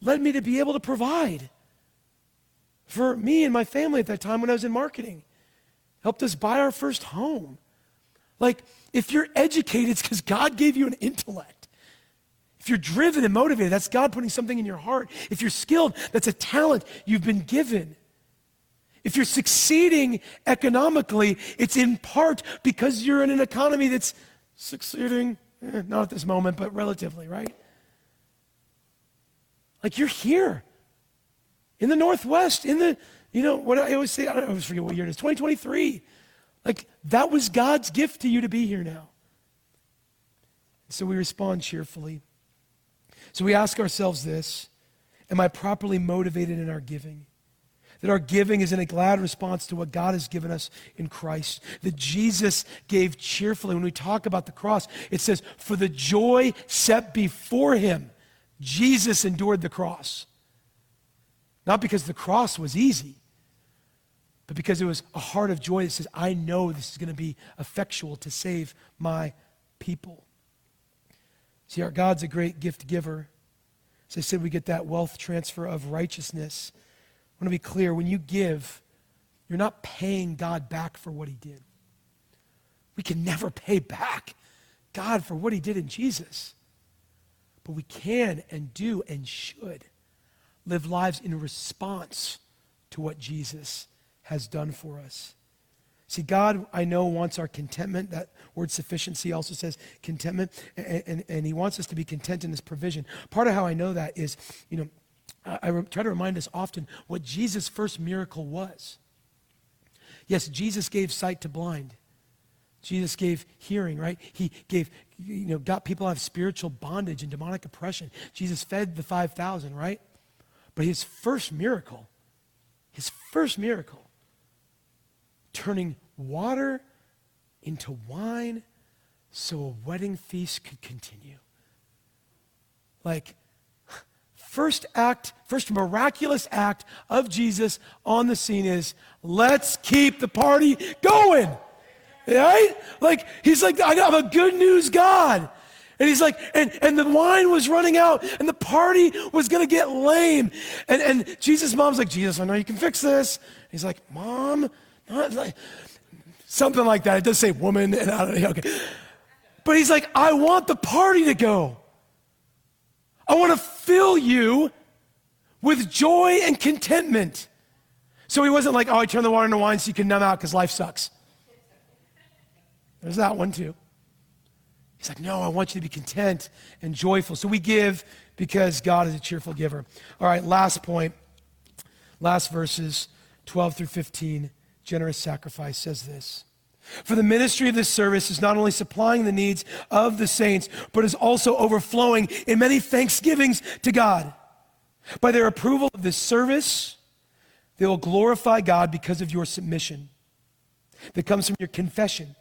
led me to be able to provide for me and my family at that time when I was in marketing. Helped us buy our first home. Like, if you're educated, it's because God gave you an intellect. If you're driven and motivated, that's God putting something in your heart. If you're skilled, that's a talent you've been given. If you're succeeding economically, it's in part because you're in an economy that's succeeding, eh, not at this moment, but relatively, right? Like you're here in the Northwest, in the, you know, what I always say, I always forget what year it is, 2023. Like, that was God's gift to you to be here now. So we respond cheerfully. So we ask ourselves this Am I properly motivated in our giving? That our giving is in a glad response to what God has given us in Christ. That Jesus gave cheerfully. When we talk about the cross, it says, For the joy set before him, Jesus endured the cross. Not because the cross was easy, but because it was a heart of joy that says, I know this is going to be effectual to save my people. See, our God's a great gift giver. As I said, we get that wealth transfer of righteousness. I want to be clear when you give, you're not paying God back for what he did. We can never pay back God for what he did in Jesus. But we can and do and should live lives in response to what Jesus has done for us. See, God, I know, wants our contentment. That word sufficiency also says contentment, and, and, and, He wants us to be content in His provision. Part of how I know that is, you know, I, I try to remind us often what Jesus' first miracle was. Yes, Jesus gave sight to blind. Jesus gave hearing, right? He gave, you know, got people out of spiritual bondage and demonic oppression. Jesus fed the 5,000, right? But his first miracle, his first miracle, turning water into wine so a wedding feast could continue. Like, first act, first miraculous act of Jesus on the scene is let's keep the party going. Right? Like, he's like, I have a good news God. And he's like, and, and the wine was running out and the party was going to get lame. And, and Jesus' mom's like, Jesus, I know you can fix this. He's like, Mom, like, something like that. It does say woman, and I don't know. Okay. But he's like, I want the party to go. I want to fill you with joy and contentment. So he wasn't like, oh, I turned the water into wine so you can numb out because life sucks. There's that one too. He's like, no, I want you to be content and joyful. So we give because God is a cheerful giver. All right, last point, last verses 12 through 15 generous sacrifice says this For the ministry of this service is not only supplying the needs of the saints, but is also overflowing in many thanksgivings to God. By their approval of this service, they will glorify God because of your submission that comes from your confession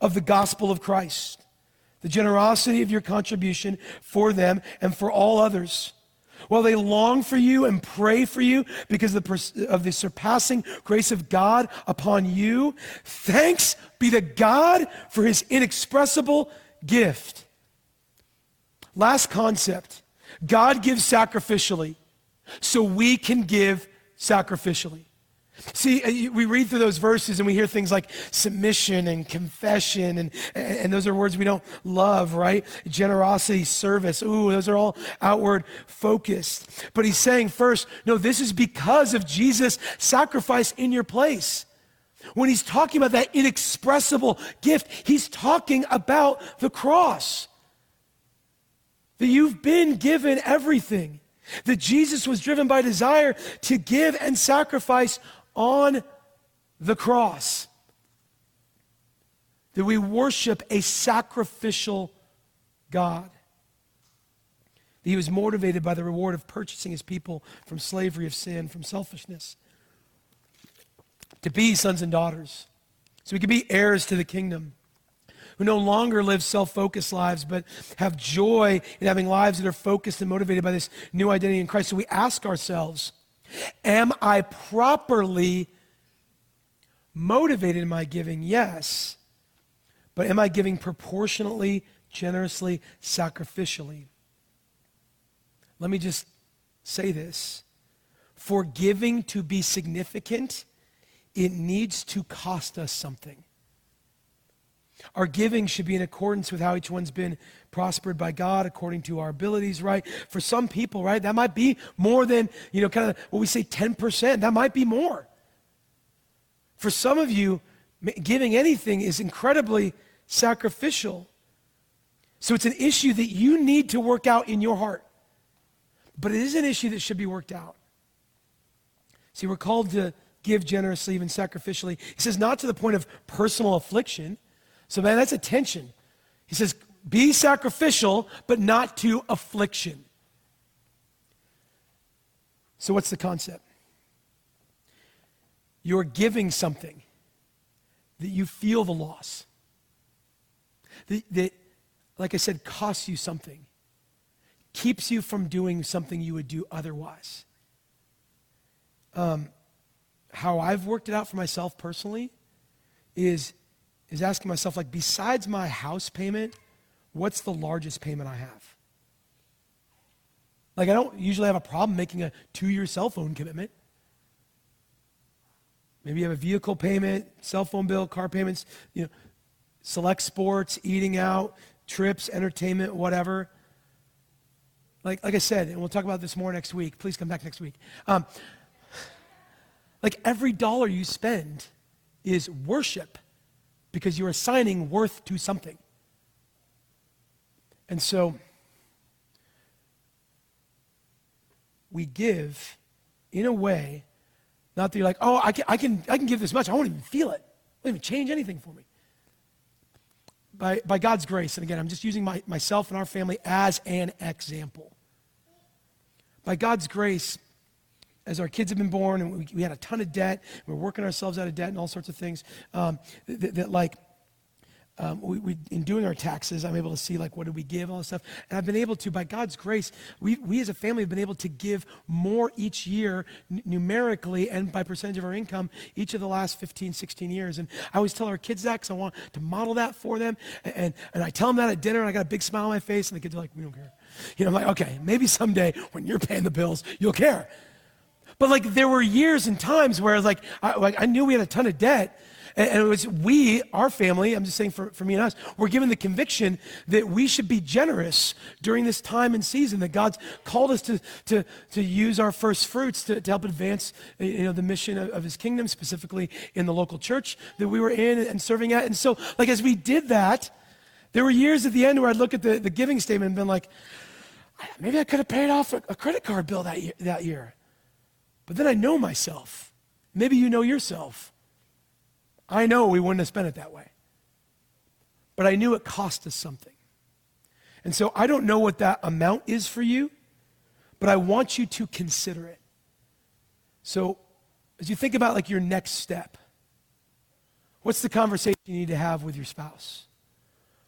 of the gospel of Christ, the generosity of your contribution for them and for all others while they long for you and pray for you because of the, of the surpassing grace of God upon you, thanks be to God for his inexpressible gift. Last concept God gives sacrificially, so we can give sacrificially. See, uh, we read through those verses and we hear things like submission and confession, and, and those are words we don't love, right? Generosity, service. Ooh, those are all outward focused. But he's saying first, no, this is because of Jesus' sacrifice in your place. When he's talking about that inexpressible gift, he's talking about the cross. That you've been given everything. That Jesus was driven by desire to give and sacrifice on the cross that we worship a sacrificial God. That he was motivated by the reward of purchasing his people from slavery of sin, from selfishness, to be sons and daughters, so we could be heirs to the kingdom, who no longer live self focused lives, but have joy in having lives that are focused and motivated by this new identity in Christ. So we ask ourselves, Am I properly motivated in my giving? Yes. But am I giving proportionately, generously, sacrificially? Let me just say this. For giving to be significant, it needs to cost us something. Our giving should be in accordance with how each one's been prospered by God according to our abilities, right? For some people, right, that might be more than, you know, kind of what we say 10%. That might be more. For some of you, giving anything is incredibly sacrificial. So it's an issue that you need to work out in your heart. But it is an issue that should be worked out. See, we're called to give generously, even sacrificially. He says, not to the point of personal affliction. So, man, that's a tension. He says, be sacrificial, but not to affliction. So, what's the concept? you're giving something that you feel the loss, that, that like I said, costs you something, keeps you from doing something you would do otherwise. Um, how I've worked it out for myself personally is, is asking myself, like, besides my house payment, what's the largest payment I have? Like, I don't usually have a problem making a two year cell phone commitment. Maybe you have a vehicle payment, cell phone bill, car payments, you know, select sports, eating out, trips, entertainment, whatever. Like, like I said, and we'll talk about this more next week. Please come back next week. Um, like every dollar you spend is worship because you're assigning worth to something. And so we give in a way, not that you're like, oh, I can, I can, I can give this much. I won't even feel it. It won't even change anything for me. By, by God's grace, and again, I'm just using my, myself and our family as an example. By God's grace, as our kids have been born and we, we had a ton of debt, we're working ourselves out of debt and all sorts of things, um, that, that, like, um, we, we, in doing our taxes, I'm able to see like what did we give, all this stuff. And I've been able to, by God's grace, we, we as a family have been able to give more each year n- numerically and by percentage of our income each of the last 15, 16 years. And I always tell our kids that because I want to model that for them. And, and, and I tell them that at dinner and I got a big smile on my face and the kids are like, we don't care. You know, I'm like, okay, maybe someday when you're paying the bills, you'll care. But like there were years and times where like I, like, I knew we had a ton of debt. And, it was we, our family, I'm just saying for, for me and us, we're given the conviction that we should be generous during this time and season, that God's called us to, to, to use our first fruits to, to help advance you know, the mission of, of his kingdom, specifically in the local church that we were in and serving at. And so, like, as we did that, there were years at the end where I'd look at the, the giving statement and been like, maybe I could have paid off a, a credit card bill that year, that year. But then I know myself. Maybe you know yourself. I know we wouldn't have spent it that way. But I knew it cost us something. And so I don't know what that amount is for you, but I want you to consider it. So as you think about like your next step, what's the conversation you need to have with your spouse?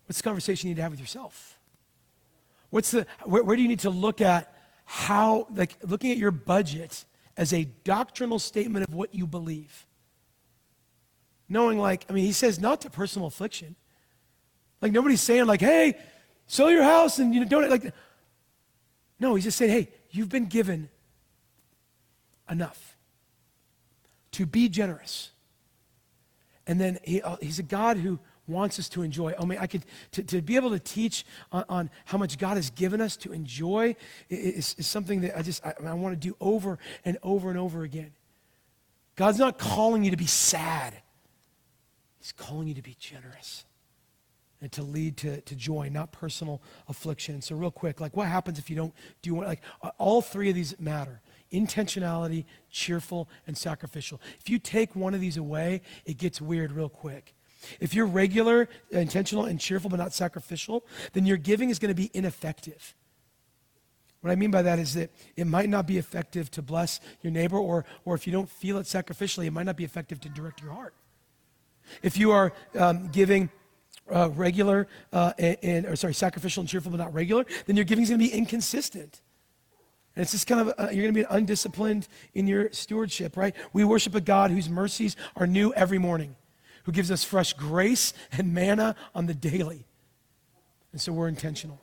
What's the conversation you need to have with yourself? What's the where, where do you need to look at how like looking at your budget as a doctrinal statement of what you believe? knowing like, I mean, he says not to personal affliction. Like nobody's saying like, hey, sell your house and you know, don't like. No, he's just saying, hey, you've been given enough to be generous. And then he, uh, he's a God who wants us to enjoy. I mean, I could to, to be able to teach on, on, how much God has given us to enjoy is, is something that I just I, I want to do over and over and over again. God's not calling you to be sad. He's calling you to be generous and to lead to, to joy, not personal affliction. So, real quick, like what happens if you don't do like uh, all three of these matter intentionality, cheerful, and sacrificial. If you take one of these away, it gets weird real quick. If you're regular, intentional, and cheerful, but not sacrificial, then your giving is going to be ineffective. What I mean by that is that it might not be effective to bless your neighbor, or, or if you don't feel it sacrificially, it might not be effective to direct your heart. If you are um, giving uh, regular uh, and, and, or sorry, sacrificial and cheerful, but not regular, then your giving is going to be inconsistent. And it's just kind of, uh, you're going to be undisciplined in your stewardship, right? We worship a God whose mercies are new every morning, who gives us fresh grace and manna on the daily. And so we're intentional.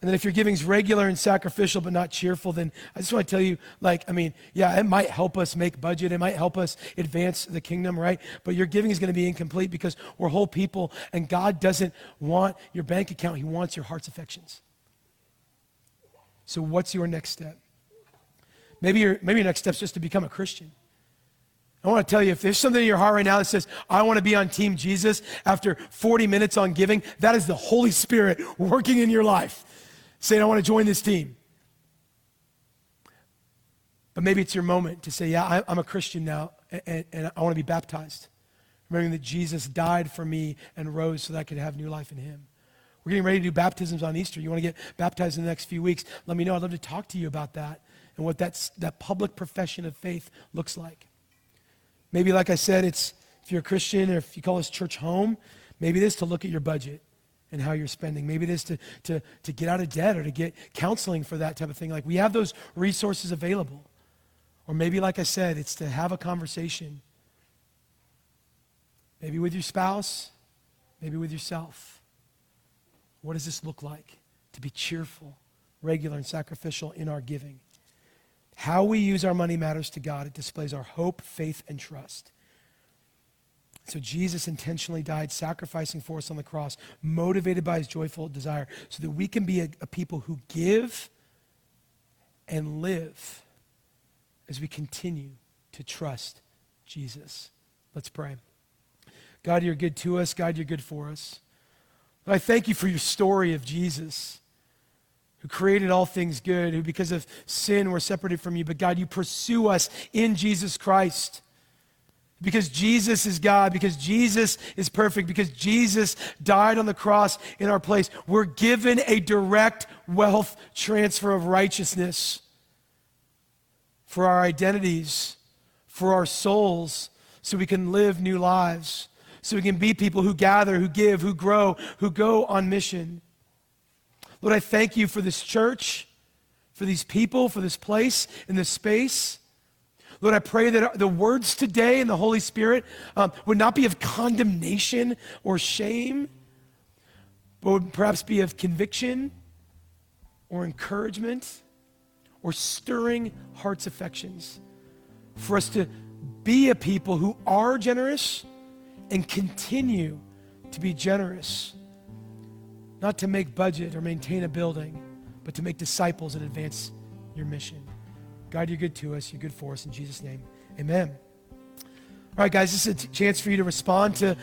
And then if your giving is regular and sacrificial but not cheerful, then I just want to tell you, like, I mean, yeah, it might help us make budget. It might help us advance the kingdom, right? But your giving is going to be incomplete because we're whole people and God doesn't want your bank account. He wants your heart's affections. So what's your next step? Maybe your, maybe your next step is just to become a Christian. I want to tell you, if there's something in your heart right now that says, I want to be on Team Jesus after 40 minutes on giving, that is the Holy Spirit working in your life saying, I want to join this team. But maybe it's your moment to say, Yeah, I'm a Christian now, and, and I want to be baptized. Remembering that Jesus died for me and rose so that I could have new life in Him. We're getting ready to do baptisms on Easter. You want to get baptized in the next few weeks? Let me know. I'd love to talk to you about that and what that's, that public profession of faith looks like. Maybe, like I said, it's if you're a Christian or if you call this church home, maybe it is to look at your budget and how you're spending. Maybe it is to, to, to get out of debt or to get counseling for that type of thing. Like we have those resources available. Or maybe, like I said, it's to have a conversation. Maybe with your spouse, maybe with yourself. What does this look like? To be cheerful, regular, and sacrificial in our giving. How we use our money matters to God. It displays our hope, faith, and trust. So Jesus intentionally died, sacrificing for us on the cross, motivated by his joyful desire, so that we can be a, a people who give and live as we continue to trust Jesus. Let's pray. God, you're good to us. God, you're good for us. I thank you for your story of Jesus who created all things good, who because of sin were separated from you. But God, you pursue us in Jesus Christ. Because Jesus is God, because Jesus is perfect, because Jesus died on the cross in our place, we're given a direct wealth transfer of righteousness for our identities, for our souls, so we can live new lives, so we can be people who gather, who give, who grow, who go on mission. Lord, I thank you for this church, for these people, for this place and this space. Lord, I pray that the words today and the Holy Spirit um, would not be of condemnation or shame, but would perhaps be of conviction or encouragement or stirring hearts' affections for us to be a people who are generous and continue to be generous not to make budget or maintain a building, but to make disciples and advance your mission. God, you're good to us. You're good for us. In Jesus' name, amen. All right, guys, this is a chance for you to respond to